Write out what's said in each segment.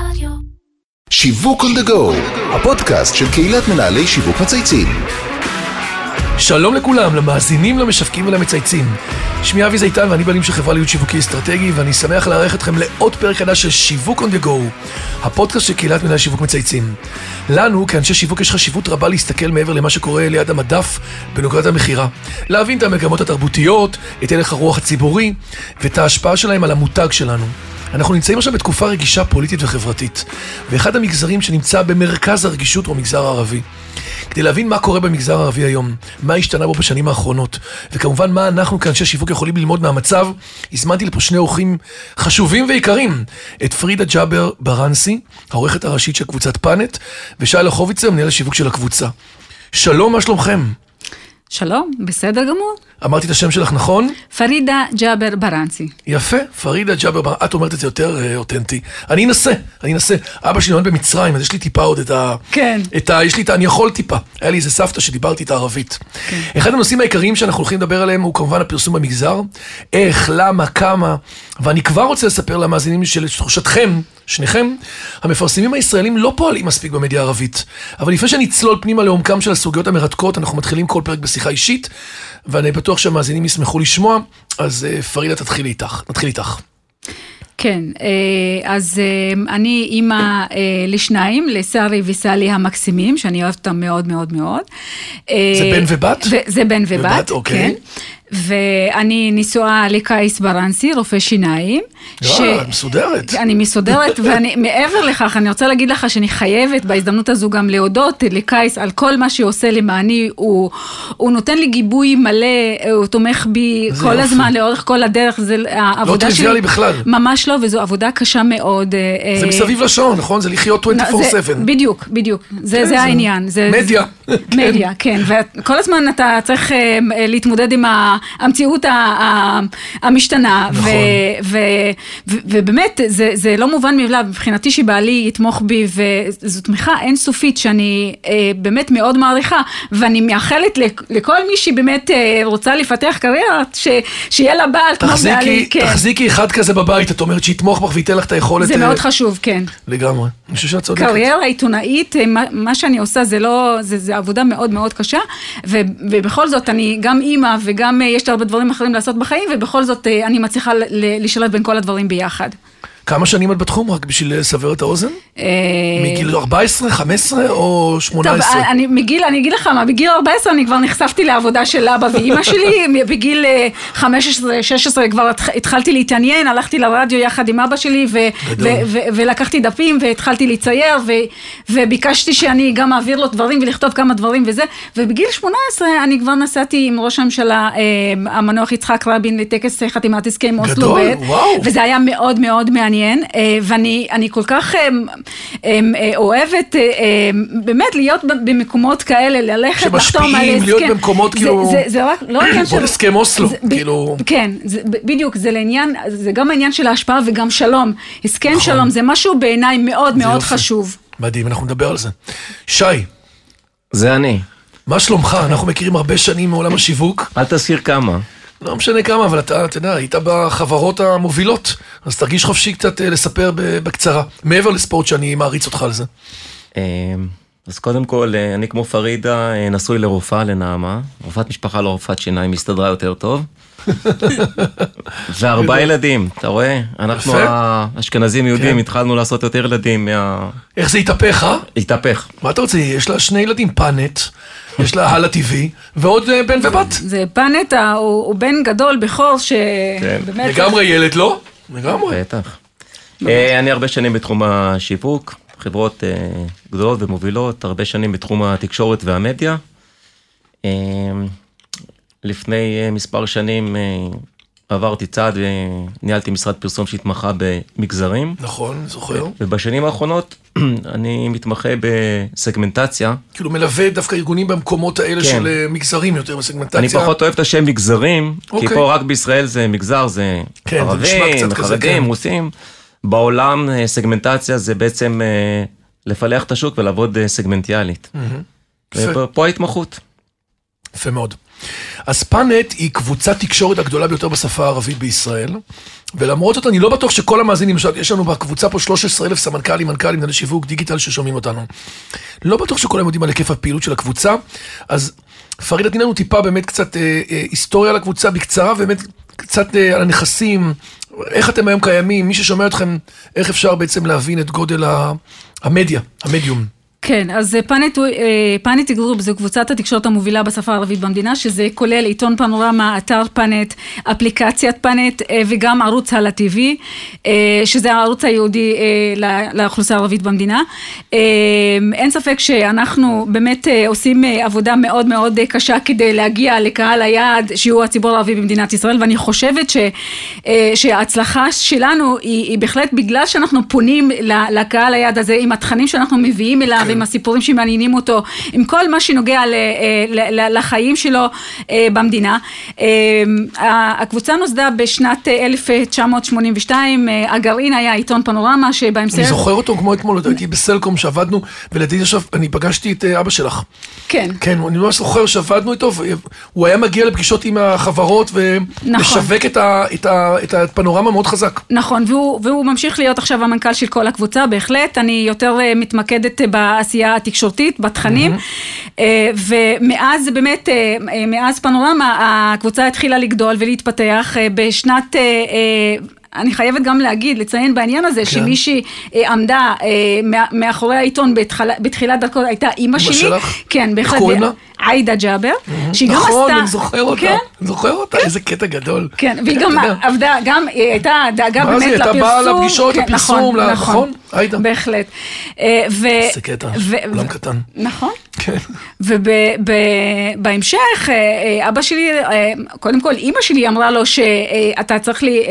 רדיו. שיווק on the go, הפודקאסט של קהילת מנהלי שיווק מצייצים. שלום לכולם, למאזינים, למשווקים ולמצייצים. שמי אבי זיתן ואני בעלים של חברה להיות שיווקי אסטרטגי ואני שמח לארח אתכם לעוד פרק חדש של שיווק on the go, הפודקאסט של קהילת מנהלי שיווק מצייצים. לנו, כאנשי שיווק, יש חשיבות רבה להסתכל מעבר למה שקורה ליד המדף בנוגעת המכירה. להבין את המגמות התרבותיות, את הלך הרוח הציבורי ואת ההשפעה שלהם על המותג שלנו. אנחנו נמצאים עכשיו בתקופה רגישה פוליטית וחברתית, ואחד המגזרים שנמצא במרכז הרגישות הוא המגזר הערבי. כדי להבין מה קורה במגזר הערבי היום, מה השתנה בו בשנים האחרונות, וכמובן מה אנחנו כאנשי שיווק יכולים ללמוד מהמצב, הזמנתי לפה שני אורחים חשובים ויקרים, את פרידה ג'אבר ברנסי, העורכת הראשית של קבוצת פאנט, ושי לחוביצר, מנהל השיווק של הקבוצה. שלום, מה שלומכם? שלום, בסדר גמור. אמרתי את השם שלך נכון? פרידה ג'אבר ברנסי. יפה, פרידה ג'אבר, בר- את אומרת את זה יותר אה, אותנטי. אני אנסה, אני אנסה. אבא שלי נולד במצרים, אז יש לי טיפה עוד את ה... כן. את ה... יש לי את ה... אני יכול טיפה. היה לי איזה סבתא שדיברתי איתה ערבית. כן. אחד הנושאים העיקריים שאנחנו הולכים לדבר עליהם הוא כמובן הפרסום במגזר. איך, למה, כמה. ואני כבר רוצה לספר למאזינים שלתחושתכם, שניכם, המפרסמים הישראלים לא פועלים מספיק במדיה הערבית. אבל לפני שנצלול פנימה לעומקם של הסוגיות המרתקות, אנחנו מתחילים כל פרק בשיחה אישית, ואני בטוח שהמאזינים ישמחו לשמוע, אז אה, פרידה תתחילי איתך. נתחיל איתך. כן, אה, אז אה, אני אימא לשניים, לשרי וסלי המקסימים, שאני אוהבת אותם מאוד מאוד מאוד. זה בן ובת? זה בן ובת, ובת, אוקיי. כן. ואני נשואה לקייס ברנסי, רופא שיניים. אה, מסודרת. אני מסודרת, ואני, מעבר לכך, אני רוצה להגיד לך שאני חייבת בהזדמנות הזו גם להודות לקייס על כל מה שהוא עושה למעני, הוא, הוא נותן לי גיבוי מלא, הוא תומך בי כל יופי. הזמן, לאורך כל הדרך, זה העבודה שלי. טריוויאלי בכלל. ממש לא, וזו עבודה קשה מאוד. אה, זה אה, מסביב לשעון, נכון? זה לחיות 24/7. זה- בדיוק, בדיוק, זה, כן, זה העניין. זה, מדיה. זה, מדיה, כן, וכל הזמן אתה צריך אה, להתמודד עם ה- המציאות המשתנה, נכון. ובאמת, זה, זה לא מובן מאליו, מבחינתי שבעלי יתמוך בי, וזו תמיכה אינסופית שאני אה, באמת מאוד מעריכה, ואני מאחלת לכ- לכל מי שבאמת אה, רוצה לפתח קריירה, ש- שיהיה לה בעל כמו בעלי, תחזיקי, כן. תחזיקי אחד כזה בבית, את אומרת שיתמוך בך וייתן לך את היכולת... זה אה, מאוד חשוב, כן. לגמרי. אני חושב שאת צודקת. קריירה עיתונאית, מה, מה שאני עושה זה לא, זה, זה עבודה מאוד מאוד קשה, ו, ובכל זאת אני גם אימא וגם אה, יש לי הרבה דברים אחרים לעשות בחיים, ובכל זאת אה, אני מצליחה לשלב בין כל הדברים ביחד. כמה שנים את בתחום, רק בשביל לסבר את האוזן? אה, מגיל 14, 15 או טוב, 18? אני, מגיל, אני אגיד לך מה, בגיל 14 אני כבר נחשפתי לעבודה של אבא ואימא שלי, בגיל אה, 15-16 כבר התח- התחלתי להתעניין, הלכתי לרדיו יחד עם אבא שלי ו-. ו- ו- ולקחתי דפים והתחלתי לצייר ו- וביקשתי שאני גם אעביר לו דברים ולכתוב כמה דברים וזה, ובגיל 18 אני כבר נסעתי עם ראש הממשלה אה, המנוח יצחק רבין לטקס חתימת הסכם אוסלו. וזה היה מאוד מאוד מעניין, אה, ואני אני כל כך אה, אה, אוהבת באמת להיות במקומות כאלה, ללכת, לחתום על שמשפיעים, הסכם. להיות במקומות זה- כאילו- זה- זה רק, לא עניין בוא הסכם אוסלו, זה- כאילו- כן, זה- בדיוק, זה לעניין, זה גם העניין של ההשפעה וגם שלום. הסכם נכון. שלום זה משהו בעיניי מאוד זה מאוד יופי. חשוב. מדהים, אנחנו נדבר על זה. שי, זה אני. מה שלומך? אנחנו מכירים הרבה שנים מעולם השיווק. אל תזכיר כמה. לא משנה כמה, אבל אתה, אתה יודע, היית בחברות המובילות, אז תרגיש חופשי קצת אה, לספר בקצרה, מעבר לספורט שאני מעריץ אותך על זה. אה, אז קודם כל, אה, אני כמו פרידה אה, נשוי לרופאה, לנעמה. רופאת משפחה לא רופאת שיניים, הסתדרה יותר טוב. וארבעה ילדים, אתה רואה? אנחנו. האשכנזים יהודים כן. התחלנו לעשות יותר ילדים מה... איך זה התהפך, אה? התהפך. מה אתה רוצה? יש לה שני ילדים, פאנט, יש לה הלאה טבעי, ועוד אה, בן ובת. זה פנטה, הוא בן גדול, בכור, כן. שבאמת... לגמרי ילד, לא? לגמרי. בטח. אה, אני הרבה שנים בתחום השיווק, חברות אה, גדולות ומובילות, הרבה שנים בתחום התקשורת והמדיה. לפני מספר שנים עברתי צעד וניהלתי משרד פרסום שהתמחה במגזרים, נכון, זוכר. ובשנים האחרונות אני מתמחה בסגמנטציה. כאילו מלווה דווקא ארגונים במקומות האלה כן. של אה, מגזרים יותר בסגמנטציה. אני פחות אוהב את השם מגזרים, כי אוקיי. פה רק בישראל זה מגזר, זה כן, ערבים, חרדים, כן. רוסים. בעולם אה, סגמנטציה זה בעצם אה, לפלח את השוק ולעבוד סגמנטיאלית. יפה. ופה ההתמחות. יפה מאוד. אז פאנט היא קבוצת תקשורת הגדולה ביותר בשפה הערבית בישראל, ולמרות זאת אני לא בטוח שכל המאזינים, יש לנו בקבוצה פה 13 אלף סמנכ"לים, מנכ"לים, מנהלי שיווק, דיגיטל ששומעים אותנו. לא בטוח שכולם יודעים על היקף הפעילות של הקבוצה, אז פרידה, תני לנו טיפה באמת קצת אה, אה, היסטוריה על הקבוצה בקצרה, באמת קצת אה, על הנכסים, איך אתם היום קיימים, מי ששומע אתכם, איך אפשר בעצם להבין את גודל ה- המדיה, המדיום. כן, אז אה, Panet, אה, Group זו קבוצת התקשורת המובילה בשפה הערבית במדינה, שזה כולל עיתון פנורמה, אתר Panet, אפליקציית Panet אה, וגם ערוץ הלא TV, שזה הערוץ הייעודי לאוכלוסייה הערבית במדינה. אין ספק שאנחנו באמת עושים עבודה מאוד מאוד קשה כדי להגיע לקהל היעד שהוא הציבור הערבי במדינת ישראל, ואני חושבת ש, שההצלחה שלנו היא, היא בהחלט בגלל שאנחנו פונים לקהל היעד הזה עם התכנים שאנחנו מביאים אליו. עם הסיפורים שמעניינים אותו, עם כל מה שנוגע ל, אה, ל, לחיים שלו אה, במדינה. אה, הקבוצה נוסדה בשנת אה, 1982, אה, הגרעין היה עיתון פנורמה שבהמשך... אני זוכר אותו כמו אתמול, הייתי בסלקום שעבדנו, ולדעתי עכשיו, אני פגשתי את אבא שלך. כן. כן, אני ממש זוכר שעבדנו איתו, והוא היה מגיע לפגישות עם החברות ומשווק את, ה, את, הפנורמה מאוד חזק. נכון, והוא, והוא ממשיך להיות עכשיו המנכ"ל של כל הקבוצה, בהחלט. אני יותר מתמקדת בעשייה התקשורתית, בתכנים. אה, ומאז באמת, אה, אה, מאז פנורמה, הקבוצה התחילה לגדול ולהתפתח. בשנת... אה, אה, אני חייבת גם להגיד, לציין בעניין הזה, כן. שמי שעמדה אה, מה- מאחורי העיתון בתחילה- בתחילת דרכו הייתה אימא שלי. שלך? כן, איך בהחלט. קוראים לה? עאידה ג'אבר, שהיא גם עשתה... נכון, אני זוכר אותה, כן, אני זוכר אותה, איזה קטע גדול. כן, והיא גם. עבדה, גם, היא הייתה דאגה מה באמת זה, לפרסום. הייתה באה לפגישות, כן, לפרסום, ל- נכון, עאידה. בהחלט. אה, ו- איזה קטע, ו- עולם קטן. נכון. כן. ובהמשך, אבא שלי, אה, קודם כל אימא שלי אמרה לו שאתה צריך לי...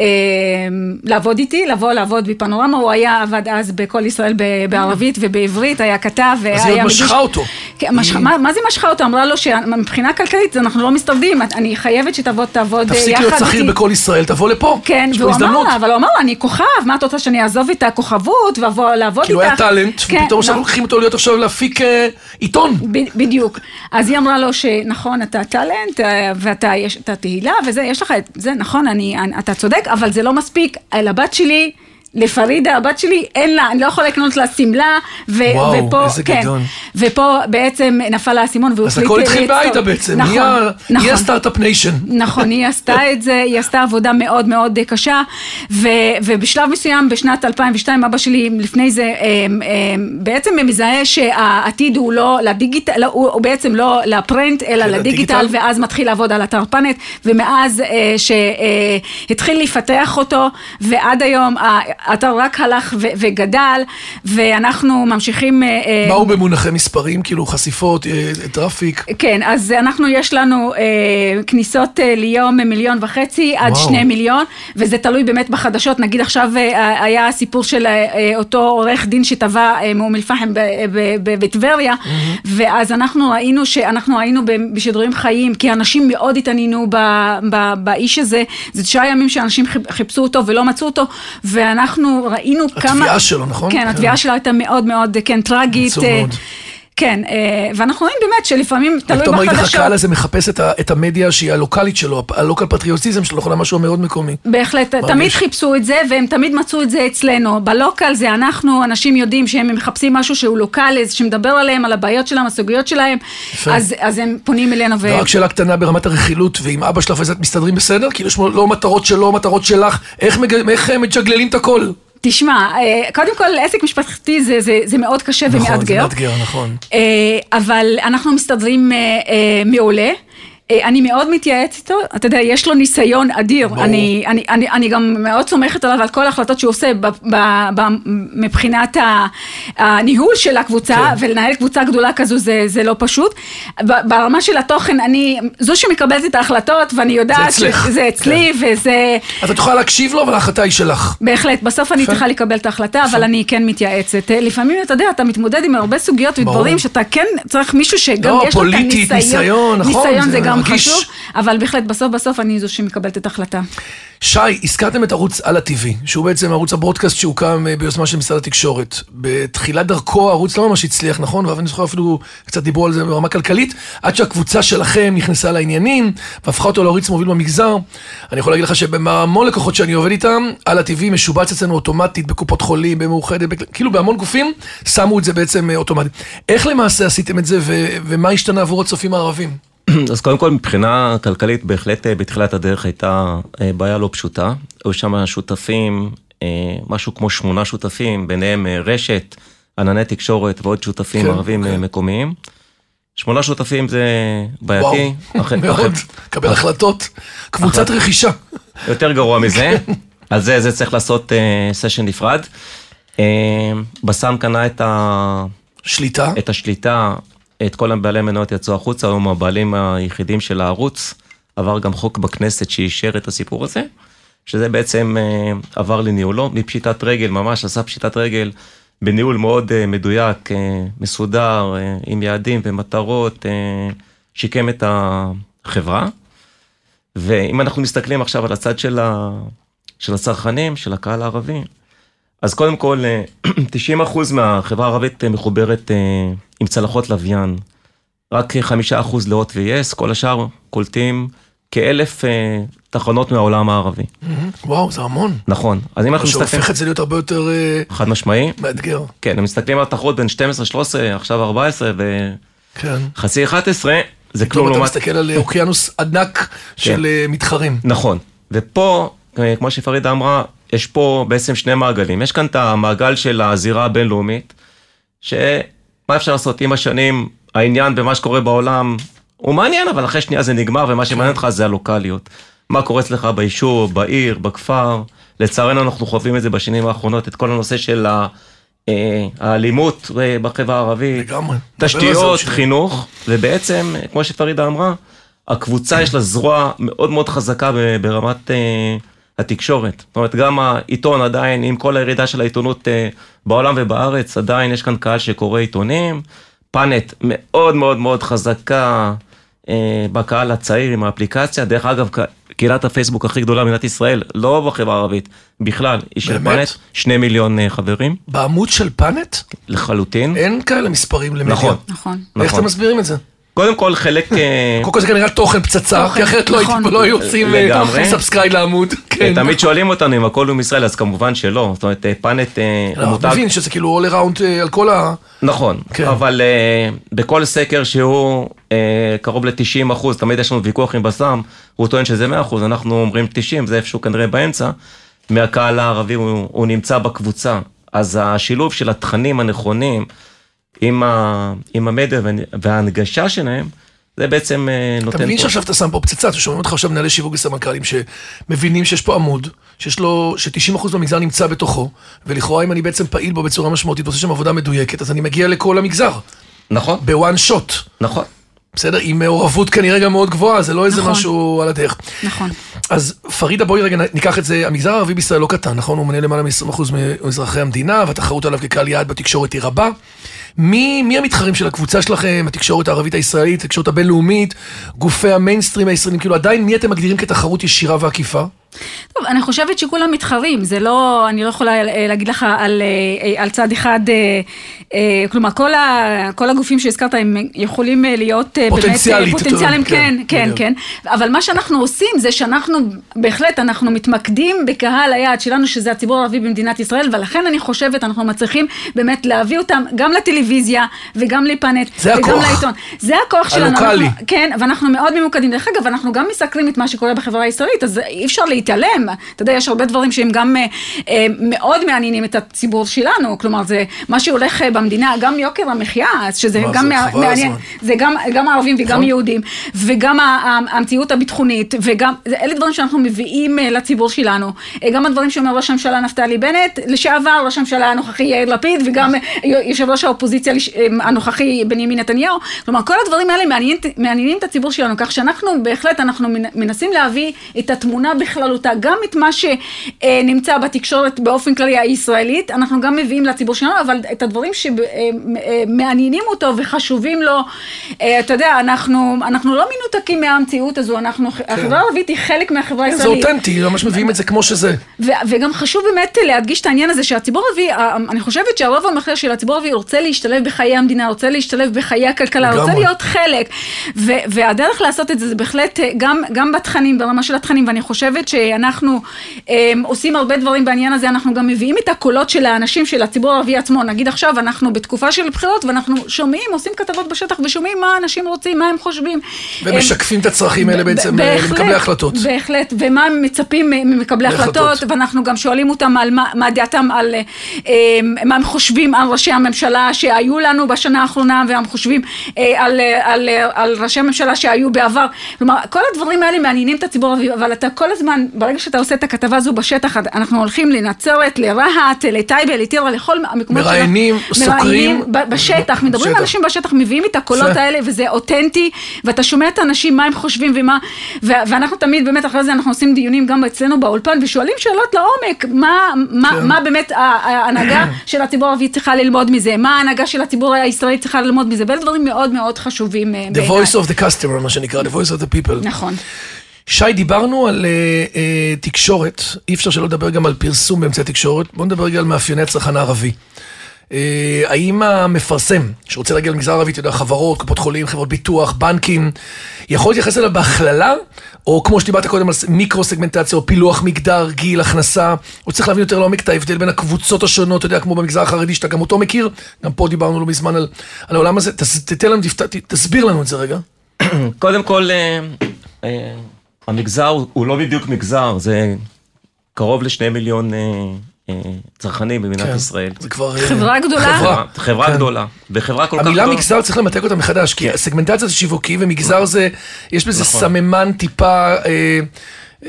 אה, אה, לעבוד איתי, לבוא לעבוד בפנורמה, הוא היה עבד אז בכל ישראל בערבית ובעברית, היה כתב אז היא עוד משכה אותו. כן, משכה- מה זה משכה אותו? אמרה לו שמבחינה כלכלית אנחנו לא את- אני חייבת שתבוא תעבוד אה, יחד תפסיק איתי. להיות שכיר בכל ישראל, תבוא לפה. כן, והוא אמר. לה, אבל הוא אמר לה, אני כוכב, מה את רוצה שאני אעזוב את הכוכבות ואבוא לעבוד איתך? כי הוא היה טאלנט, כן, ופתאום עכשיו לא. לוקחים אותו להיות עכשיו להפיק אה, עיתון. בדיוק. אז היא אמרה לו שנכון, אתה טאלנט, אה, ואתה תהילה, וזה, יש לך את זה, נכון, אני, אני, אתה צודק, אבל זה לא מספיק. לבת שלי, לפרידה, הבת שלי, אין לה, אני לא יכולה לקנות לה שמלה, ו- וואו, ופה, איזה כן, גדול. ופה בעצם נפל האסימון, והוא אז החליט הכל התחיל. בעאידה בעצם, נכון, היא נכון. היא ה start-up nation. נכון, היא עשתה את זה, היא עשתה עבודה מאוד מאוד קשה, ו, ובשלב מסוים, בשנת 2002, אבא שלי לפני זה אה, אה, בעצם מזהה שהעתיד הוא לא לדיגיטל, לא, הוא, הוא בעצם לא ל print, אלא כן, לדיגיטל, לדיגיטל. ואז מתחיל לעבוד על אתר Panet, ומאז אה, שהתחיל לפתח אותו, ועד היום האתר רק הלך ו, וגדל, ואנחנו ממשיכים... אה, אה, מהו במונחי מספרים, כאילו חשיפות, אה, traffic? כן, אז אנחנו, יש לנו אה, כניסות אה, ליום מיליון וחצי עד וואו. שני מיליון, וזה תלוי באמת בחדשות. נגיד עכשיו אה, היה סיפור של אה, אה, אותו עורך דין שטבע אה, מאום אל-פחם בטבריה, ואז אנחנו ראינו שאנחנו היינו בשידורים חיים, כי אנשים מאוד התעניינו ב- ב- באיש הזה. זה תשעה ימים שאנשים חיפ- חיפשו אותו ולא מצאו אותו, ואנחנו ראינו כמה... התביעה שלו, נכון? כן, כן. התביעה שלו הייתה מאוד מאוד, כן, טרגית. כן, אה, ואנחנו רואים באמת שלפעמים תלוי פתאום ראית איך בחדשות. הקהל הזה מחפש את המדיה שהיא הלוקאלית שלו, הלוקל פטריוטיזם שלו, יכולה משהו מאוד מקומי. בהחלט. תמיד חיפשו את זה, והם תמיד מצאו את זה אצלנו. בלוקל זה אנחנו, אנשים יודעים שהם מחפשים משהו שהוא לוקאלי, שמדבר עליהם, על הבעיות שלהם, הסוגיות שלהם. אז, הם פונים אלינו. ו... ורק שאלה קטנה ברמת הרכילות, ועם אבא שלך וזה, מסתדרים בסדר? כאילו יש לא מטרות שלו, מטרות שלך, איך אה, מג'גללים את הכל? תשמע, אה, קודם כל עסק משפחתי זה, זה, זה מאוד קשה נכון, זה ומאתגר. מאתגר, נכון. אה, אבל אנחנו מסתדרים אה, מעולה. אה, אני מאוד מתייעצת איתו, אתה יודע, יש לו ניסיון אדיר, ברור. אני, אני, אני, אני גם מאוד סומכת עליו על כל ההחלטות שהוא עושה ב, ב, ב, מבחינת הניהול של הקבוצה, כן. ולנהל קבוצה גדולה כזו זה, זה לא פשוט. ברמה של התוכן, אני זו שמקבלת את ההחלטות, ואני יודעת. שזה אצלי, וזה... אז את יכולה להקשיב לו, אבל ההחלטה היא שלך. בהחלט, בסוף אני. צריכה לקבל את ההחלטה, אבל אני כן מתייעצת. אה, לפעמים, אתה יודע, אתה מתמודד עם הרבה סוגיות ודברים. שאתה כן צריך מישהו שגם לא, יש לו את הניסיון. ניסיון, נכון, ניסיון זה גם רגיש. חשוב, אבל בהחלט בסוף בסוף אני זו שמקבלת את ההחלטה. שי, הזכרתם את ערוץ על הטבעי, שהוא בעצם ערוץ הברודקאסט שהוקם אה, ביוזמה של משרד התקשורת. בתחילת דרכו הערוץ לא ממש הצליח, נכון? ואני זוכר אפילו קצת דיברו על זה ברמה כלכלית, עד שהקבוצה שלכם נכנסה לעניינים, והפכה אותו לערוץ מוביל במגזר. אני יכול להגיד לך שבהמון לקוחות שאני עובד איתם, על הטבעי משובץ אצלנו אוטומטית בקופות חולים, במאוחדת, כאילו בהמון גופים, שמו את זה בעצם אה, אוטומטית. איך למעשה עשיתם את זה, ו- ומה השתנה עבור הצופים הערבים? אז קודם כל מבחינה כלכלית בהחלט אה, בתחילת הדרך הייתה אה, בעיה לא פשוטה. היו שם שותפים, אה, משהו כמו שמונה שותפים, ביניהם רשת, ענני תקשורת ועוד שותפים כן, ערבים כן. מקומיים. שמונה שותפים זה בעייתי. אח- מאוד, אח- קבל החלטות. קבוצת רכישה. יותר גרוע מזה, על זה, זה צריך לעשות אה, סשן נפרד. אה, בסם קנה את, ה, שליטה. את השליטה, את כל הבעלי מניות יצאו החוצה, היום הבעלים היחידים של הערוץ. עבר גם חוק בכנסת שאישר את הסיפור הזה, שזה בעצם אה, עבר לניהולו, מפשיטת רגל, ממש עשה פשיטת רגל בניהול מאוד אה, מדויק, אה, מסודר, עם יעדים ומטרות, שיקם את החברה. ואם אנחנו מסתכלים עכשיו על הצד של, ה... של הצרכנים, של הקהל הערבי, אז קודם כל, אה, 90% מהחברה הערבית מחוברת עם צלחות לוויין. רק 5% להוט ו-yes, כל השאר קולטים כאלף אה, תחנות מהעולם הערבי. וואו, זה המון. נכון. אז אם אנחנו מסתכלים... שהופך את זה להיות הרבה יותר אה, חד משמעי. מאתגר. כן, הם מסתכלים על התחרות בין 12, 13, עכשיו 14 כן. וחצי 11, זה כלום אתה לעומת... מסתכל על אה, אוקיינוס ענק של אה, מתחרים. נכון. ופה, כמו שפרידה אמרה, יש פה בעצם שני מעגלים. יש כאן את המעגל של הזירה הבינלאומית, שמה אפשר לעשות עם השנים, העניין במה שקורה בעולם הוא מעניין, אבל אחרי שנייה זה נגמר, ומה שמעניין אותך זה הלוקאליות. מה קורה אצלך ביישוב, בעיר, בכפר. לצערנו אנחנו חווים את זה בשנים האחרונות, את כל הנושא של ה- אה, האלימות אה, בחברה הערבית. לגמרי. תשתיות. חינוך, ובעצם, כמו שפרידה אמרה, הקבוצה יש לה זרוע מאוד מאוד חזקה ברמת אה, התקשורת. זאת אומרת, גם העיתון עדיין, עם כל הירידה של העיתונות אה, בעולם ובארץ, עדיין יש כאן קהל שקורא עיתונים. פאנט מאוד מאוד מאוד חזקה אה, בקהל הצעיר עם האפליקציה. דרך אגב, קהילת הפייסבוק הכי גדולה במדינת ישראל, לא בחברה הערבית, בכלל, היא של? פאנט, שני מיליון אה, חברים, בעמוד של פאנט לחלוטין. אין כאלה מספרים למדיה. נכון. נכון. איך נכון. אתם מסבירים את זה? קודם כל, חלק... אה, קודם כל זה כנראה תוכן פצצה, כי אחרת לא נכון. לא היו עושים לגמרי. subscribe לעמוד. כן. תמיד שואלים אותנו אם הכל הוא מישראל, אז כמובן שלא. זאת אומרת, אה, פאנט אה, לא, מותג... מבין שזה כאילו all around אה, על כל ה... נכון, כן. אבל אה, בכל סקר שהוא אה, קרוב ל-90 אחוז, תמיד יש לנו ויכוח עם בסם, הוא טוען שזה 100 אחוז, אנחנו אומרים 90, זה איפשהו כנראה באמצע, מהקהל הערבי הוא נמצא בקבוצה. אז השילוב של התכנים הנכונים עם, ה, עם המדיה וה- וההנגשה שלהם, זה בעצם אה, נותן... אתה מבין שעכשיו אתה שם פה פצצה, אתה שומעים אותך עכשיו מנהלי שיווק וסמנכ"לים שמבינים שיש פה עמוד, שיש לו, ש-90% במגזר נמצא בתוכו, ולכאורה אם אני בעצם פעיל בו בצורה משמעותית ועושה שם עבודה מדויקת, אז אני מגיע לכל המגזר, נכון, בוואן שוט. נכון. בסדר? עם מעורבות כנראה גם מאוד גבוהה, זה לא איזה נכון. משהו על הדרך. נכון. אז פרידה, בואי רגע ניקח את זה, המגזר הערבי בישראל לא קטן, נכון? הוא מונה למעלה מ-20% מאזרחי המדינה, והתחרות עליו כקהל יעד בתקשורת היא רבה. מי, מי המתחרים של הקבוצה שלכם, התקשורת הערבית הישראלית, התקשורת הבינלאומית, גופי המיינסטרים הישראלים, כאילו עדיין מי אתם מגדירים כתחרות ישירה ועקיפה? טוב, אני חושבת שכולם מתחרים, זה לא, אני לא יכולה אה, להגיד לך על, אה, על צד אחד, אה, אה, כלומר, כל, ה, כל הגופים שהזכרת הם יכולים אה, להיות אה, פוטנציאלית, באמת, אה, פוטנציאליים, כן, כן, כן. כן, אבל מה שאנחנו עושים זה שאנחנו, בהחלט, אנחנו מתמקדים בקהל היעד שלנו, שזה הציבור הערבי במדינת ישראל, ולכן אני חושבת, אנחנו מצליחים באמת להביא אותם גם לטלוויזיה וגם לפאנט, וגם הכוח. לעיתון. זה הכוח שלנו. הלוקאלי. אנחנו- כן, ואנחנו מאוד ממוקדים. דרך אגב, אנחנו גם מסקרים את מה שקורה בחברה הישראלית, אז אי אפשר להתעלם. אתה יודע, יש הרבה דברים שהם גם אה, אה, מאוד מעניינים את הציבור שלנו. כלומר, זה מה שהולך אה, במדינה, גם יוקר המחיה, שזה גם זה, מעניין. זה גם, גם ערבים וגם נכון. יהודים, וגם המציאות הביטחונית, וגם, אלה דברים שאנחנו מביאים לציבור שלנו. גם הדברים שאומר ראש הממשלה נפתלי בנט, לשעבר ראש הממשלה הנוכחי יאיר לפיד, וגם יושב ראש האופוזיציה הנוכחי בנימין נתניהו. כלומר, כל הדברים האלה מעניינים, מעניינים את הציבור שלנו, כך שאנחנו בהחלט, אנחנו מנ- מנסים להביא את התמונה בכללותה. בכללותה, גם את מה שנמצא בתקשורת באופן כללי הישראלית, אנחנו גם מביאים לציבור שלנו, אבל את הדברים שמעניינים אותו וחשובים לו, אה, אתה יודע, אנחנו, אנחנו לא מנותקים מהמציאות הזו, אנחנו, כן. החברה הערבית היא חלק מהחברה הישראלית. זה אותנטי, ממש מביאים את זה כמו שזה. וגם חשוב באמת להדגיש את העניין הזה שהציבור הערבי, אני חושבת שהרוב המכריע של הציבור הערבי רוצה להשתלב בחיי המדינה, רוצה להשתלב בחיי הכלכלה, רוצה להיות חלק. והדרך לעשות את זה זה בהחלט אה, גם, גם בתכנים, ברמה של התכנים, ואני חושבת שאנחנו אה, עושים הרבה דברים בעניין הזה, אנחנו גם מביאים את הקולות של האנשים, של הציבור הערבי עצמו. נגיד עכשיו, אנחנו בתקופה של בחירות, ואנחנו שומעים, עושים כתבות בשטח ושומעים מה אנשים רוצים, מה הם חושבים. ומשקפים את הצרכים האלה בעצם אה, למקבלי החלטות. בהחלט, ומה הם מצפים ממקבלי החלטות, ואנחנו גם שואלים אותם על מה, מה דעתם על, מה הם חושבים על ראשי הממשלה שהיו לנו בשנה האחרונה, והם חושבים על, על, על ראשי הממשלה שהיו בעבר. כלומר, כל הדברים האלה מעניינים את הציבור הערבי, אבל אתה כל הזמן, ברגע שאתה עושה את הכתבה הזו בשטח, אנחנו הולכים לנצרת, לרהט, לטייבה, לטירה, לכל המקומות מראיינים, סוקרים. בשטח, מדברים עם אנשים בשטח, מביאים את הקולות האלה, וזה אותנטי, ואתה שומע את האנשים, מה הם חושבים ומה, ואנחנו תמיד, באמת, אחרי זה אנחנו עושים דיונים גם אצלנו באולפן, ושואלים שאלות לעומק, מה, מה, כן. מה באמת ההנהגה של הציבור הערבי צריכה ללמוד מזה, מה ההנהגה של הציבור הישראלי צריכה ללמוד מזה, ואלה דברים מאוד מאוד חשובים אה, The voice of the customer, מה שנקרא, the voice of the people. נכון. שי, דיברנו על uh, uh, תקשורת, אי אפשר שלא לדבר גם על פרסום באמצעי תקשורת, בואו נדבר רגע על מאפייני הצרכן הערבי. Uh, האם המפרסם, שרוצה להגיע למגזר הערבי, אתה יודע, חברות, קופות חולים, חברות ביטוח, בנקים, יכול להתייחס אליו בהכללה, או כמו שדיברת קודם על מיקרו-סגמנטציה, או פילוח מגדר, גיל, הכנסה, או צריך להבין יותר לעומק את ההבדל בין הקבוצות השונות, אתה יודע, כמו במגזר החרדי, שאתה גם אותו מכיר, גם פה דיברנו לא מזמן על, על העולם הזה, תתן לנו, תסביר לנו את זה רגע. קודם כל, המגזר הוא לא בדיוק מגזר, זה קרוב לשני מיליון אה, צרכנים במדינת כן, ישראל. זה כבר... חברה גדולה. חברה, חברה כן. גדולה. וחברה כל כך גדולה. המילה מגזר צריך למתק אותה מחדש, כי כן. סגמנטציה זה שיווקי, ומגזר נכון. זה, יש בזה נכון. סממן טיפה... אה,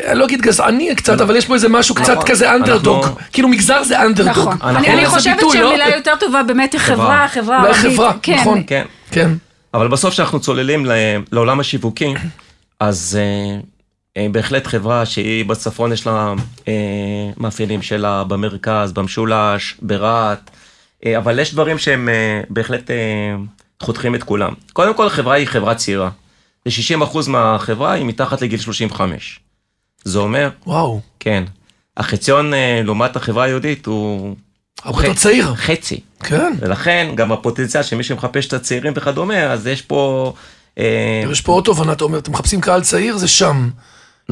אני לא אגיד גזעני קצת, אבל יש פה איזה משהו קצת נכון. כזה אנדרדוג. כאילו מגזר זה אנדרדוג. נכון. אני חושבת לא? שהמילה יותר טובה באמת היא חברה, חברה ערבית. חברה, נכון. כן. אבל בסוף כשאנחנו צוללים לעולם השיווקי, אז אה, אה, בהחלט חברה שהיא בצפון יש לה אה, מאפיינים שלה, במרכז, במשולש, ברהט, אבל יש דברים שהם בהחלט חותכים את כולם. קודם כל, החברה היא חברה צעירה. ו-60% מהחברה היא מתחת לגיל 35. זה אומר... וואו. כן. החציון לעומת החברה היהודית הוא... הרבה יותר צעיר. חצי. כן. ולכן גם הפוטנציאל שמי שמחפש את הצעירים וכדומה, אז יש פה... אה... יש פה עוד תובנה, אתה אומר, אתם מחפשים קהל צעיר, זה שם.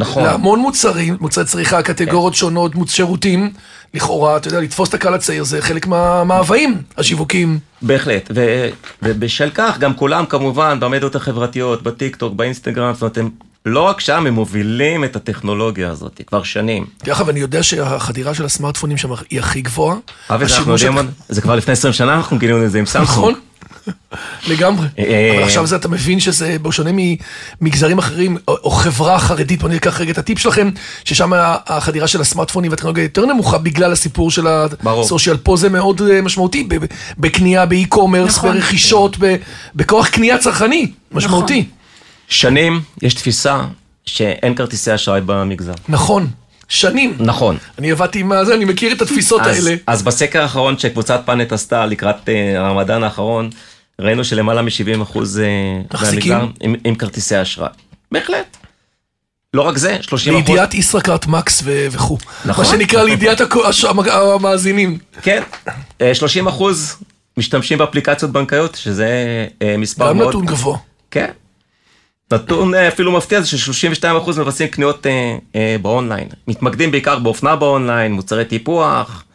נכון. להמון מוצרים, מוצרי צריכה, קטגוריות כן. שונות, שירותים, לכאורה, אתה יודע, לתפוס את הקהל הצעיר זה חלק מהמאוויים השיווקים. בהחלט, ו, ובשל כך גם כולם כמובן במדיות החברתיות, בטיק טוק, באינסטגרם, זאת אומרת, הם לא רק שם, הם מובילים את הטכנולוגיה הזאת כבר שנים. דרך אגב, אני יודע שהחדירה של הסמארטפונים שם היא הכי גבוהה. אבי, אנחנו יודעים, זה כבר לפני 20 שנה אנחנו גילינו את זה עם סמסונג. נכון. לגמרי. אה, אבל עכשיו זה אתה מבין שזה, בשונה ממגזרים אחרים, או חברה חרדית, בוא ניקח רגע את הטיפ שלכם, ששם החדירה של הסמארטפונים והטכנולוגיה יותר נמוכה בגלל הסיפור של הסושיאל. פה זה מאוד אה, משמעותי, בקנייה, באי-קומרס, נכון. ברכישות, בכוח קנייה צרכני, משמעותי. נכון. שנים יש תפיסה שאין כרטיסי אשראי במגזר. נכון. שנים. נכון. אני עבדתי עם זה, אני מכיר את התפיסות אז, האלה. אז בסקר האחרון שקבוצת פאנט עשתה לקראת הרמדאן האחרון, ראינו שלמעלה מ-70 אחוז uh, מהמגזר עם, עם כרטיסי אשראי. בהחלט. לא רק זה, 30 אחוז. לידיעת ישראכרט, מקס וכו'. נכון. מה שנקרא לידיעת המאזינים. כן, 30 אה, אחוז משתמשים באפליקציות בנקאיות, שזה מספר מאוד... גם נתון גבוה. כן, נתון אה, אפילו מפתיע זה ש-32% מבצעים קניות אה, אה, באונליין. מתמקדים בעיקר באופנה באונליין, מוצרי טיפוח, אה,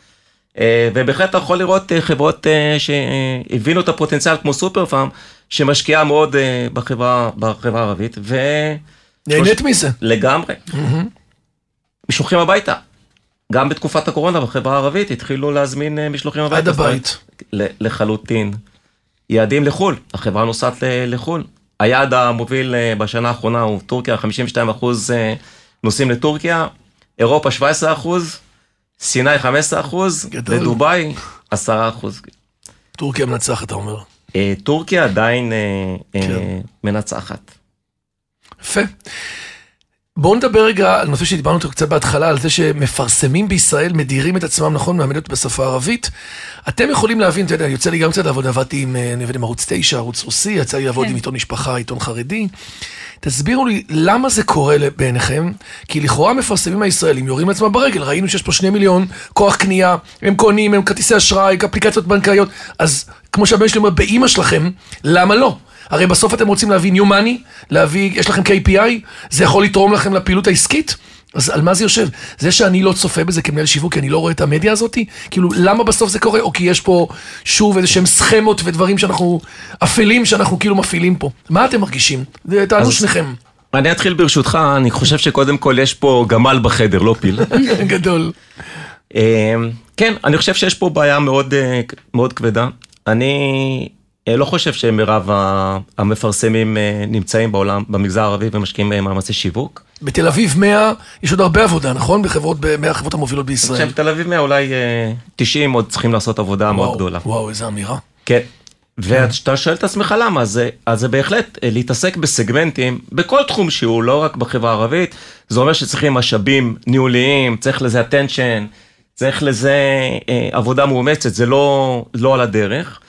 ובהחלט אתה יכול לראות אה, חברות אה, שהבינו את הפוטנציאל כמו סופר פארם, שמשקיעה מאוד אה, בחברה, בחברה הערבית, ו... נהנית מזה. לגמרי. משלוחים הביתה. גם בתקופת הקורונה בחברה הערבית התחילו להזמין אה, משלוחים הביתה. עד הבית. לחלוטין. יעדים לחו"ל, החברה נוסעת לחו"ל. היעד המוביל אה, בשנה האחרונה הוא טורקיה, 52 אחוז אה, נוסעים לטורקיה, אירופה 17 אחוז, סיני 15 אחוז, ודובאי 10 אחוז. טורקיה מנצחת, אתה אומר. אה, טורקיה עדיין כן. מנצחת. יפה. בואו נדבר רגע על נושא שדיברנו אותו קצת בהתחלה, על זה שמפרסמים בישראל מדירים את עצמם, נכון, מהמדיות בשפה הערבית. אתם יכולים להבין, אתה יודע, יוצא לי גם קצת לעבוד, עבדתי עם, אה, אני עובד עם ערוץ 9, ערוץ רוסי, יצא לי לעבוד כן. עם עיתון משפחה, עיתון חרדי. תסבירו לי, למה זה קורה בעיניכם? כי לכאורה המפרסמים הישראלים יורים לעצמם ברגל, ראינו שיש פה שני מיליון, כוח קנייה, הם קונים, הם כרטיסי אשראי, אפליקציות בנקאיות, אז כמו שהבן שלי אומר, באימא שלכם, למה לא? הרי בסוף אתם רוצים להביא new money, להביא, יש לכם KPI, זה יכול לתרום לכם לפעילות העסקית? אז על מה זה יושב? זה שאני לא צופה בזה כמנהל שיווק, כי אני לא רואה את המדיה הזאתי? כאילו, למה בסוף זה קורה? או כי יש פה שוב איזה שהם סכמות ודברים שאנחנו, אפלים שאנחנו כאילו מפעילים פה. מה אתם מרגישים? זה- תענו שניכם. אני אתחיל ברשותך, אני חושב שקודם כל יש פה גמל בחדר, לא פיל. גדול. אה, כן, אני חושב שיש פה בעיה מאוד, אה, מאוד כבדה. אני לא חושב שמרב המפרסמים אה, נמצאים בעולם, במגזר הערבי ומשקיעים אה, מאמצי שיווק. בתל אביב 100, יש עוד הרבה עבודה, נכון? בחברות, ב- החברות המובילות בישראל. חושב תל אביב 100 אולי אה, 90 עוד צריכים לעשות עבודה מאוד וואו, גדולה. וואו, איזה אמירה. כן. וכשאתה שואל את עצמך למה, אז, זה- אז זה בהחלט אה, להתעסק בסגמנטים, בכל תחום שהוא, לא רק בחברה הערבית, זה אומר שצריכים משאבים ניהוליים, צריך לזה attention, צריך לזה אה, עבודה מאומצת, זה לא, לא על הדרך.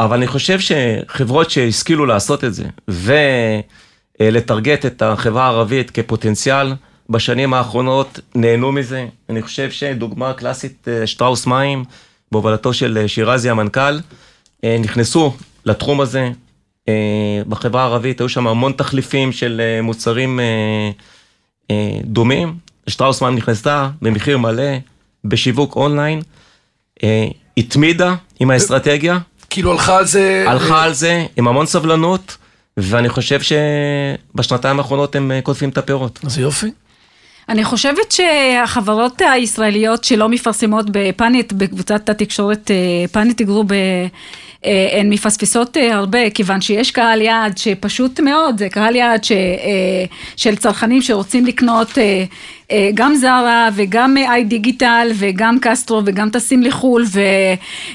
אבל אני חושב שחברות שהשכילו לעשות את זה, ולטרגט את החברה הערבית כפוטנציאל, בשנים האחרונות נהנו מזה. אני חושב שדוגמה קלאסית, אה, שטראוס מים, בהובלתו של אה, שירזי המנכ"ל, אה, נכנסו לתחום הזה. בחברה הערבית היו שם המון תחליפים של מוצרים דומים. שטראוס מים נכנסה במחיר מלא, בשיווק אונליין, התמידה עם האסטרטגיה. כאילו הלכה על זה... הלכה על זה עם המון סבלנות, ואני חושב שבשנתיים האחרונות הם אה, קוטפים את הפירות. אז יופי. אני חושבת שהחברות הישראליות שלא מפרסמות בפאנט, בקבוצת התקשורת אה, פאנט אה, אה, הן מפספסות אה, הרבה, כיוון שיש קהל יעד שפשוט מאוד, זה קהל יעד ש, אה, של צרכנים שרוצים לקנות אה, אה, גם זרה וגם איי דיגיטל וגם קסטרו וגם טסים לחו"ל ו,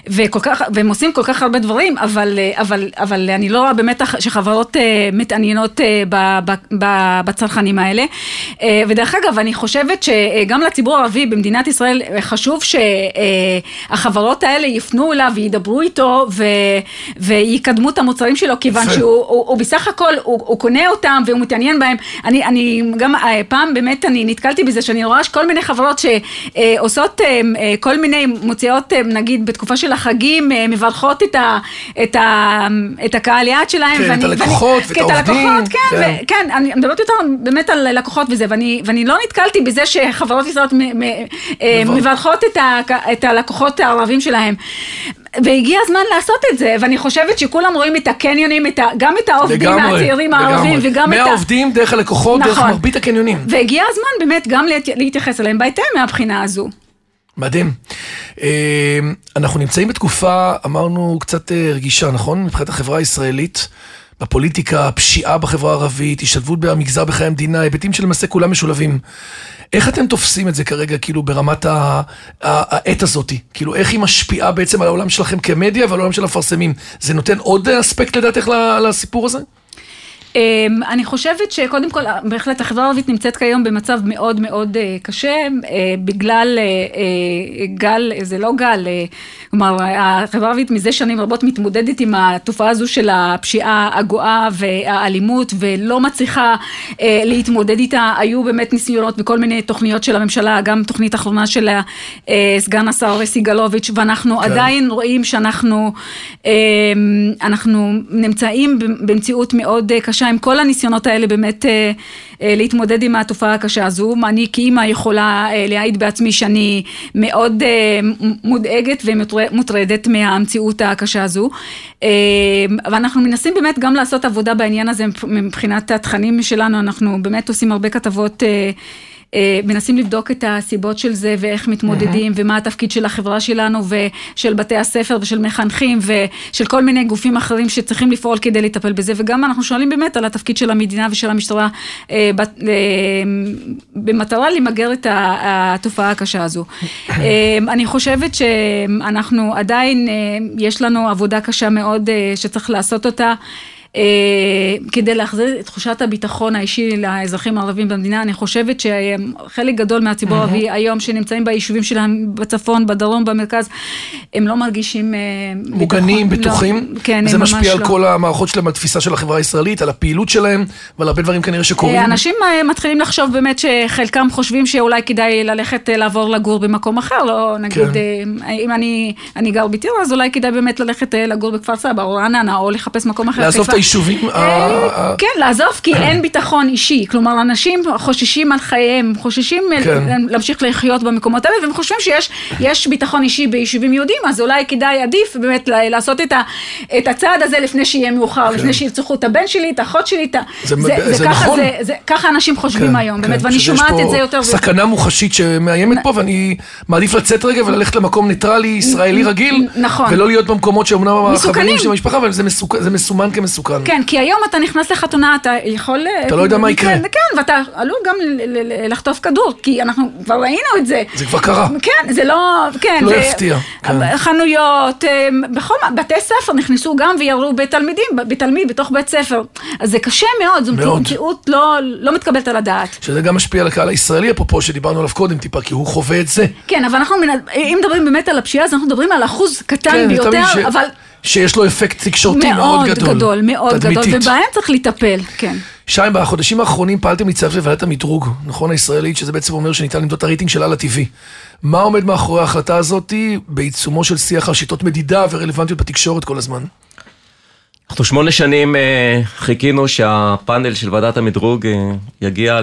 וכל כך, והם עושים כל כך הרבה דברים, אבל, אה, אבל, אבל אני לא רואה באמת שחברות אה, מתעניינות אה, ב- ב- ב- בצרכנים האלה. אה, ודרך אגב, אני חושבת שגם לציבור הערבי במדינת ישראל אה, חשוב שהחברות האלה יפנו אליו וידברו איתו ו, ויקדמו את המוצרים שלו, כיוון. שהוא הוא, הוא בסך הכל, הוא, הוא קונה אותם והוא מתעניין בהם. אני, אני גם אה, פעם באמת אני נתקלתי בזה שאני רואה כל מיני חברות שעושות אה, אה, כל מיני, מוציאות אה, נגיד בתקופה של החגים, אה, מברכות את, ה, את, ה, את הקהל יעד שלהם. כן, את הלקוחות ואת כן, העובדים, הלקוחות, כן, כן. ו- כן, אני מדברת יותר באמת על לקוחות וזה, ואני, ואני לא נתקלתי בזה שחברות ישראליות אה, מברכ- מברכות את, ה, את הלקוחות הערבים שלהם. והגיע הזמן לעשות את זה, ואני חושבת שכולם רואים את הקניונים, את ה, גם את העובדים הצעירים הערבים, וגם את ה... מהעובדים דרך הלקוחות, דרך נכון. מרבית הקניונים. והגיע הזמן באמת גם להת- להתייחס אליהם בהתאם מהבחינה הזו. מדהים. אה, אנחנו נמצאים בתקופה, אמרנו, קצת אה, רגישה, נכון? מבחינת החברה הישראלית, בפוליטיקה, פשיעה בחברה הערבית, השתלבות במגזר בחיי המדינה, היבטים שלמעשה כולם משולבים. איך אתם תופסים את זה כרגע, כאילו, ברמת העת הזאתי? כאילו, איך היא משפיעה בעצם על העולם שלכם כמדיה ועל העולם של המפרסמים? זה נותן עוד אספקט לדעתך לסיפור הזה? אמ, אני חושבת שקודם כל, בהחלט החברה הערבית נמצאת כיום במצב מאוד מאוד אה, קשה, אה, בגלל אה, גל, זה לא גל, כלומר, החברה הערבית מזה שנים רבות מתמודדת עם התופעה הזו של הפשיעה הגואה והאלימות, ולא מצליחה להתמודד איתה. היו באמת ניסיונות בכל מיני תוכניות של הממשלה, גם תוכנית אחרונה של סגן השר סגלוביץ', ואנחנו כן. עדיין רואים שאנחנו אנחנו נמצאים במציאות מאוד אה, קשה עם כל הניסיונות האלה באמת אה, אה, להתמודד עם התופעה הקשה הזו. אני כאימא יכולה אה, להעיד בעצמי שאני מאוד אה, מודאגת ומוטרדת מהמציאות הקשה הזו. אה, ואנחנו מנסים באמת גם לעשות עבודה בעניין הזה מבחינת התכנים שלנו, אנחנו באמת עושים הרבה כתבות. אה, מנסים לבדוק את הסיבות של זה ואיך מתמודדים mm-hmm. ומה התפקיד של החברה שלנו ושל בתי הספר ושל מחנכים ושל כל מיני גופים אחרים שצריכים לפעול כדי לטפל בזה וגם אנחנו שואלים באמת על התפקיד של המדינה ושל המשטרה אה, בת, אה, במטרה למגר את התופעה הקשה הזו. אה, אני חושבת שאנחנו עדיין, אה, יש לנו עבודה קשה מאוד אה, שצריך לעשות אותה. אה, כדי להחזיר את תחושת הביטחון האישי לאזרחים הערבים במדינה. אני חושבת שחלק גדול מהציבור הערבי היום שנמצאים ביישובים שלהם בצפון, בדרום, במרכז, הם לא מרגישים אה, מוגנים, ביטחון. בטוחים, לא, כן, ממש משפיע על לא. כל המערכות שלהם, על התפיסה של החברה הישראלית, על הפעילות שלהם, ועל הרבה דברים כנראה שקורים. אה, אנשים מתחילים לחשוב באמת שחלקם חושבים שאולי כדאי ללכת לעבור לגור במקום אחר, לא נגיד, כן. אם אני, אני גר בטירה, אז אולי כדאי באמת ללכת לגור בכפר סבא או רעננה, או לחפש מקום אחר. לעזוב. את היישובים, אה, ה- ה- כן, לעזוב, כי אין ביטחון אישי. כלומר, אנשים חוששים על חייהם, חוששים אה, כן. להמשיך לחיות במקומות האלה, והם חושבים שיש יש ביטחון אישי ביישובים יהודיים, אז אולי כדאי, עדיף באמת לעשות את, ה, הצעד הזה לפני שיהיה מאוחר, לפני שירצחו את הבן שלי, את האחות שלי, את ה... כן. זה- נכון. ככה אנשים חושבים כן, היום, כן, באמת, ואני שומעת את זה יותר ויותר. סכנה מוחשית שמאיימת פה, ואני מעדיף לצאת רגע וללכת למקום ניטרלי, ישראלי רגיל, נכון. ולא להיות במקומות שאומנם החברים מסוכנים. של המשפחה, אבל זה מסומן כמסוכן. כן, כי היום אתה נכנס לחתונה, אתה יכול... אתה לא יודע מה יקרה. כן, כן, ואתה עלול גם לחטוף כדור, כי אנחנו כבר ראינו את זה. זה כבר קרה. כן, זה לא... כן. לא יפתיע, כן. חנויות, אה, בכל... בתי ספר נכנסו גם וירו בתלמידים, בתלמיד, בתוך בית ספר. אז זה קשה מאוד, זו. מציאות לא, לא מתקבלת על הדעת. שזה גם משפיע על הקהל הישראלי, אפרופו שדיברנו עליו קודם טיפה, כי הוא חווה את זה. כן, אבל אנחנו, אם מדברים באמת על הפשיעה, אז אנחנו מדברים על אחוז קטן כן, ביותר, אבל שיש לו אפקט תקשורתי מאוד מאוד גדול. גדול, מאוד גדול, תדמיתית. ובהם צריך לטפל, כן. שי, בחודשים האחרונים פעלתם להצטרף לוועדת המדרוג, נכון, הישראלית, שזה בעצם אומר שניתן למדוד את הרייטינג של הלא TV. מה עומד מאחורי ההחלטה הזאת בעיצומו של שיח על שיטות מדידה ורלוונטיות בתקשורת כל הזמן? אנחנו שמונה שנים אה, חיכינו שהפאנל של ועדת המדרוג אה, יגיע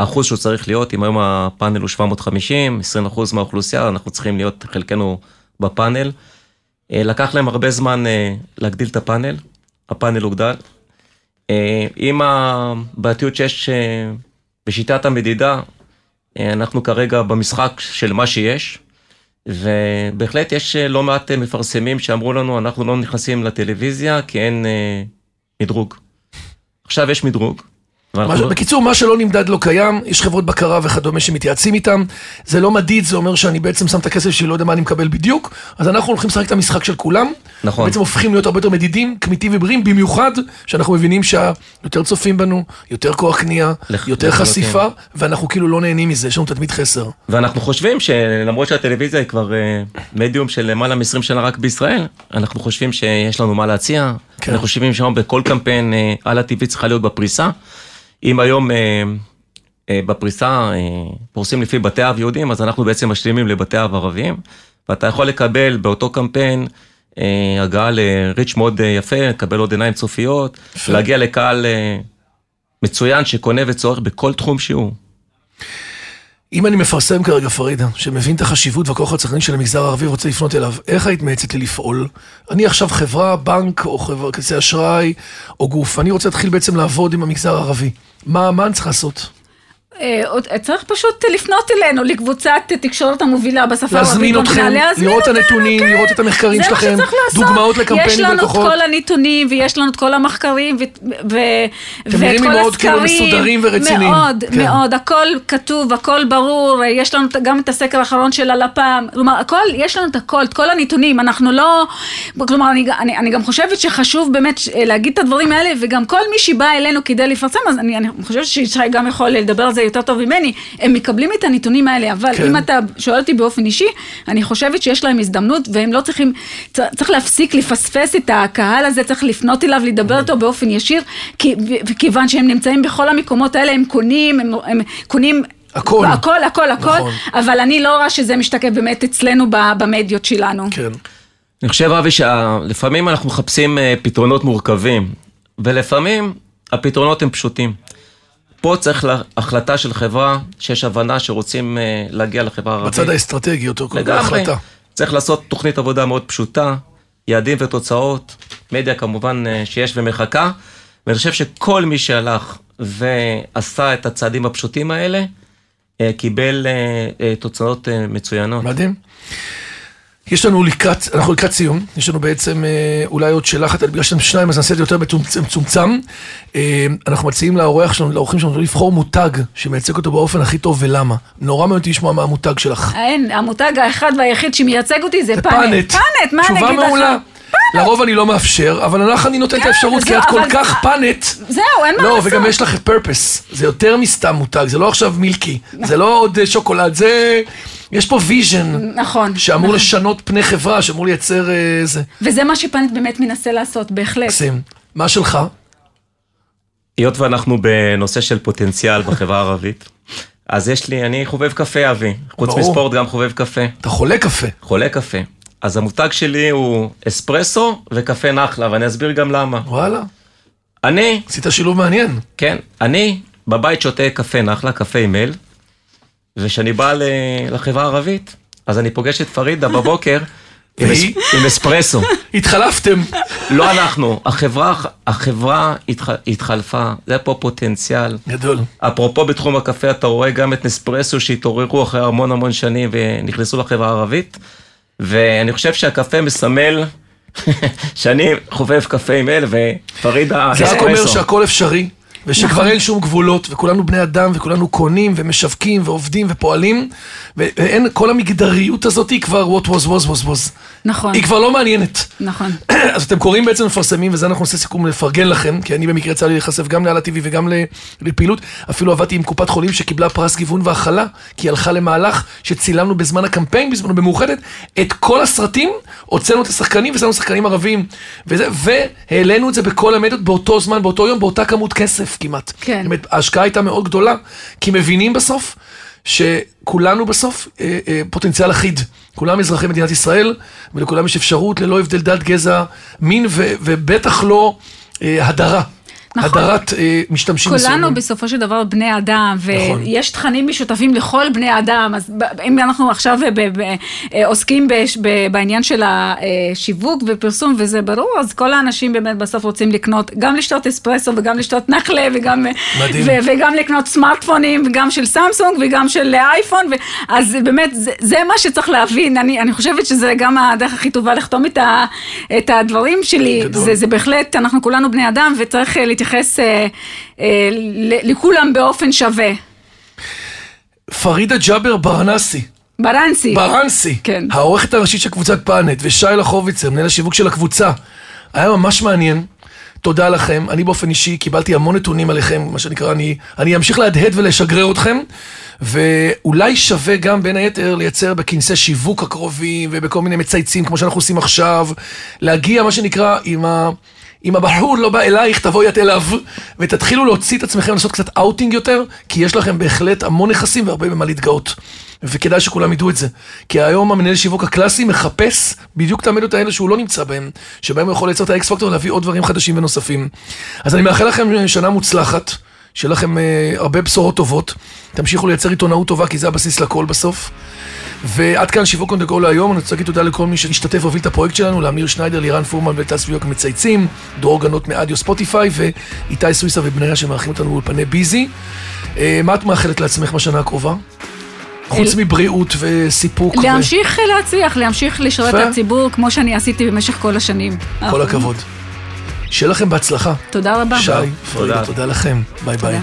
לאחוז שהוא צריך להיות, אם היום הפאנל הוא 750, 20 אחוז מהאוכלוסייה, אנחנו צריכים להיות חלקנו בפאנל. אה, לקח להם הרבה זמן אה, להגדיל את הפאנל, הפאנל הוגדל. אה, עם הבעייתיות שיש בשיטת המדידה, אנחנו כרגע במשחק של מה שיש. ובהחלט יש לא מעט מפרסמים שאמרו לנו, אנחנו לא נכנסים לטלוויזיה כי אין מדרוג. עכשיו יש מדרוג. מה, לא- בקיצור, מה שלא נמדד לא קיים, יש חברות בקרה וכדומה שמתייעצים איתם, זה לא מדיד, זה אומר שאני בעצם שם את הכסף שלי, לא יודע מה אני מקבל בדיוק, אז אנחנו הולכים לשחק את המשחק של כולם, נכון. בעצם הופכים להיות הרבה יותר מדידים, כמיתים ובריאים, במיוחד שאנחנו מבינים שיותר צופים בנו, יותר כוח קנייה, לח- יותר לחלוטין. חשיפה, ואנחנו כאילו לא נהנים מזה, יש לנו תדמית חסר. ואנחנו חושבים שלמרות שהטלוויזיה היא כבר אה, מדיום של למעלה מ-20 שנה רק בישראל, אנחנו חושבים שיש לנו מה להציע. כן. אנחנו חושבים שהיום בכל קמפיין אה, הלא טבעי צריכה להיות בפריסה. אם היום אה, אה, בפריסה אה, פורסים לפי בתי אב יהודים, אז אנחנו בעצם משלימים לבתי אב ערביים, ואתה יכול לקבל באותו קמפיין אה, הגעה לריץ' מאוד אה, יפה, לקבל עוד עיניים צופיות. להגיע לקהל אה, מצוין שקונה וצורך בכל תחום שהוא. אם אני מפרסם כרגע פרידה, שמבין את החשיבות והכוח הצרכני של המגזר הערבי ורוצה לפנות אליו, איך היית מייעצת לי לפעול? אני עכשיו חברה, בנק או חברה כרטיסי אשראי או גוף, אני רוצה להתחיל בעצם לעבוד עם המגזר הערבי. מה, מה אני צריך לעשות? אה, עוד- צריך פשוט לפנות אלינו, לקבוצת תקשורת המובילה בשפה הערבית. להזמין אתכם, לראות את הנתונים, כן. לראות את המחקרים שלכם. דוגמאות לקמפיינים יש לנו את ולקוחות. כל הנתונים, ויש לנו את כל המחקרים, ו- ו- ואת נראים לי כל מאוד כאילו הסקרים. מסודרים ורציניים. מאוד, כן. מאוד, הכל כתוב, הכל ברור, יש לנו גם את הסקר האחרון של הלפ"ם, כלומר, הכל, יש לנו את הכל, את כל הנתונים, אנחנו לא, כלומר, אני, אני, אני גם חושבת שחשוב באמת ש- להגיד את הדברים האלה, וגם כל מי שבא אלינו כדי לפרסם, אז אני, אני חושבת שישי גם יכול לדבר על זה יותר טוב ממני, הם מקבלים את הנתונים האלה, אבל כן. אם אתה שואל אותי באופן אישי, אני חושבת שיש להם הזדמנות, והם לא צריכים, צריך להפסיק לפספס את הקהל הזה, צריך לפנות אליו, לדבר איתו באופן ישיר, כי, ו- וכיוון שהם נמצאים בכל המקומות האלה, הם קונים, הם, הם קונים... הכל. הכל, הכל, הכל, נכון. אבל אני לא רואה שזה משתקף באמת אצלנו ב- במדיות שלנו. כן. אני חושב, אבי, שלפעמים אנחנו מחפשים אה, פתרונות מורכבים, ולפעמים הפתרונות הם פשוטים. פה צריך לה- החלטה של חברה שיש הבנה שרוצים אה, להגיע לחברה הערבית. בצד האסטרטגי יותר כל. ההחלטה. צריך לעשות תוכנית עבודה מאוד פשוטה, יעדים ותוצאות, מדיה כמובן אה, שיש ומחכה, ואני חושב שכל מי שהלך ועשה את הצעדים הפשוטים האלה, אה, קיבל אה, אה, תוצאות אה, מצוינות. מדהים. יש לנו לקראת, אנחנו לקראת סיום, יש לנו בעצם אה, אולי עוד שאלה אחת, בגלל שאתם שניים אז נעשה את זה יותר מצומצם. אה, אנחנו מציעים לאורח שלנו, לאורחים שלנו, לבחור מותג שמייצג אותו באופן הכי טוב ולמה. נורא מעניין אותי לשמוע מה המותג שלך. אין, המותג האחד והיחיד שמייצג אותי זה פאנט. פאנט. פאנט, מה אני תשובה אגיד לך? מעולה. לרוב אני לא מאפשר, אבל לך אני נותן את האפשרות, כי את כל כך פאנט. זהו, אין מה לא, לעשות. וגם יש לך purpose. זה יותר מסתם מותג, זה לא עכשיו מילקי. זה לא עוד אה, שוקולד, זה... יש פה vision. נכון. שאמור לשנות פני חברה, שאמור לייצר אה, זה. וזה מה שפנט באמת מנסה לעשות, בהחלט. מקסים. מה שלך? היות ואנחנו בנושא של פוטנציאל בחברה הערבית, אז יש לי, אני חובב קפה אבי. חוץ ברור. מספורט גם חובב קפה. אתה חולה קפה. חולה קפה. אז המותג שלי הוא אספרסו וקפה נחלה, ואני אסביר גם למה. וואלה, אני, עשית שילוב מעניין. כן, אני בבית שותה קפה נחלה, קפה עם מייל, וכשאני בא לחברה הערבית, אז אני פוגש את פרידה בבוקר עם, אספרסו. התחלפתם. לא אנחנו, החברה, החברה התח, התחלפה, זה פה פוטנציאל. גדול. אפרופו בתחום הקפה, אתה רואה גם את נספרסו שהתעוררו אחרי המון המון שנים ונכנסו לחברה הערבית, ואני חושב שהקפה מסמל שאני חובב קפה עם אל ופרידה זה רק אומר. שהכל אפשרי, ושכבר אין שום גבולות, וכולנו בני אדם, וכולנו קונים, ומשווקים, ועובדים, ופועלים, ואין, כל המגדריות הזאת היא כבר what was was was was. נכון, היא כבר לא מעניינת. נכון. אז אתם קוראים בעצם מפרסמים, וזה אנחנו נעשה סיכום לפרגן לכם, כי אני במקרה יצא לי להיחשף גם לאללה TV וגם לפעילות. אפילו עבדתי עם קופת חולים שקיבלה פרס גיוון והכלה, כי היא הלכה למהלך שצילמנו בזמן הקמפיין, בזמנו במאוחדת, את כל הסרטים, הוצאנו את השחקנים ושמנו שחקנים ערבים, וזה, והעלינו את זה בכל המדיות באותו זמן, באותו יום, באותה כמות כסף כמעט. כן. באמת, ההשקעה הייתה מאוד גדולה, כי מבינים בסוף שכולנו בסוף אה, אה, פוטנציאל אחיד. כולם אזרחי מדינת ישראל, ולכולם יש אפשרות ללא הבדל דת, גזע, מין, ו, ובטח לא אה, הדרה. נכון. הדרת אה, משתמשים כולנו בסופו של דבר בני אדם, נכון. ויש תכנים משותפים לכל בני אדם, אז ב- אם אנחנו עכשיו ב- ב- אה, עוסקים בש- ב- בעניין של השיווק ופרסום, וזה ברור, אז כל האנשים באמת בסוף רוצים לקנות, גם לשתות אספרסו וגם לשתות נחלה, וגם, מדהים. ו- וגם לקנות סמארטפונים, וגם של סמסונג וגם של אייפון, ו- אז באמת זה, זה מה שצריך להבין, אני, אני חושבת שזה גם הדרך הכי טובה לחתום את, ה- את הדברים שלי, גדול. זה, זה בהחלט, אנחנו כולנו בני אדם, וצריך אה, להתייחס אה, אה, לכולם באופן שווה. פרידה ג'אבר ברנסי, ברנסי. ברנסי, כן. העורכת הראשית של קבוצת פאנט, ושי לחוביצר, מנהל השיווק של הקבוצה. היה ממש מעניין. תודה לכם. אני באופן אישי קיבלתי המון נתונים עליכם, מה שנקרא, אני, אני אמשיך להדהד ולשגרר אתכם, ואולי שווה גם בין היתר לייצר בכנסי שיווק הקרובים ובכל מיני מצייצים, כמו שאנחנו עושים עכשיו, להגיע, מה שנקרא, עם ה... אם הבחור לא בא אלייך, תבואי את אליו, ותתחילו להוציא את עצמכם, לעשות קצת אאוטינג יותר, כי יש לכם בהחלט המון נכסים והרבה במה להתגאות. וכדאי שכולם ידעו את זה. כי היום המנהל שיווק הקלאסי מחפש בדיוק את המדיות האלה שהוא לא נמצא בהם, שבהם הוא יכול לייצר את ה X factor ולהביא עוד דברים חדשים ונוספים. אז אני מאחל לכם שנה מוצלחת, שיהיה לכם אה, הרבה בשורות טובות, תמשיכו לייצר עיתונאות טובה, כי זה הבסיס לכל בסוף. ועד כאן שיווק to go להיום, אני רוצה להגיד תודה לכל מי שהשתתף והוביל את הפרויקט שלנו, לאמיר שניידר, לירן פורמן וטס ויוק מצייצים, דרור גנות מאודיו ספוטיפיי, ואיתי סוויסה ובניה שמארחים אותנו באולפני ביזי. אה, מה את מאחלת לעצמך בשנה הקרובה? חוץ מבריאות וסיפוק. ו- להמשיך להצליח, להמשיך לשרת. את הציבור כמו שאני עשיתי במשך כל השנים. כל הכבוד. שיהיה לכם בהצלחה. תודה רבה. שי, פרידה, תודה. תודה לכם. ביי ביי.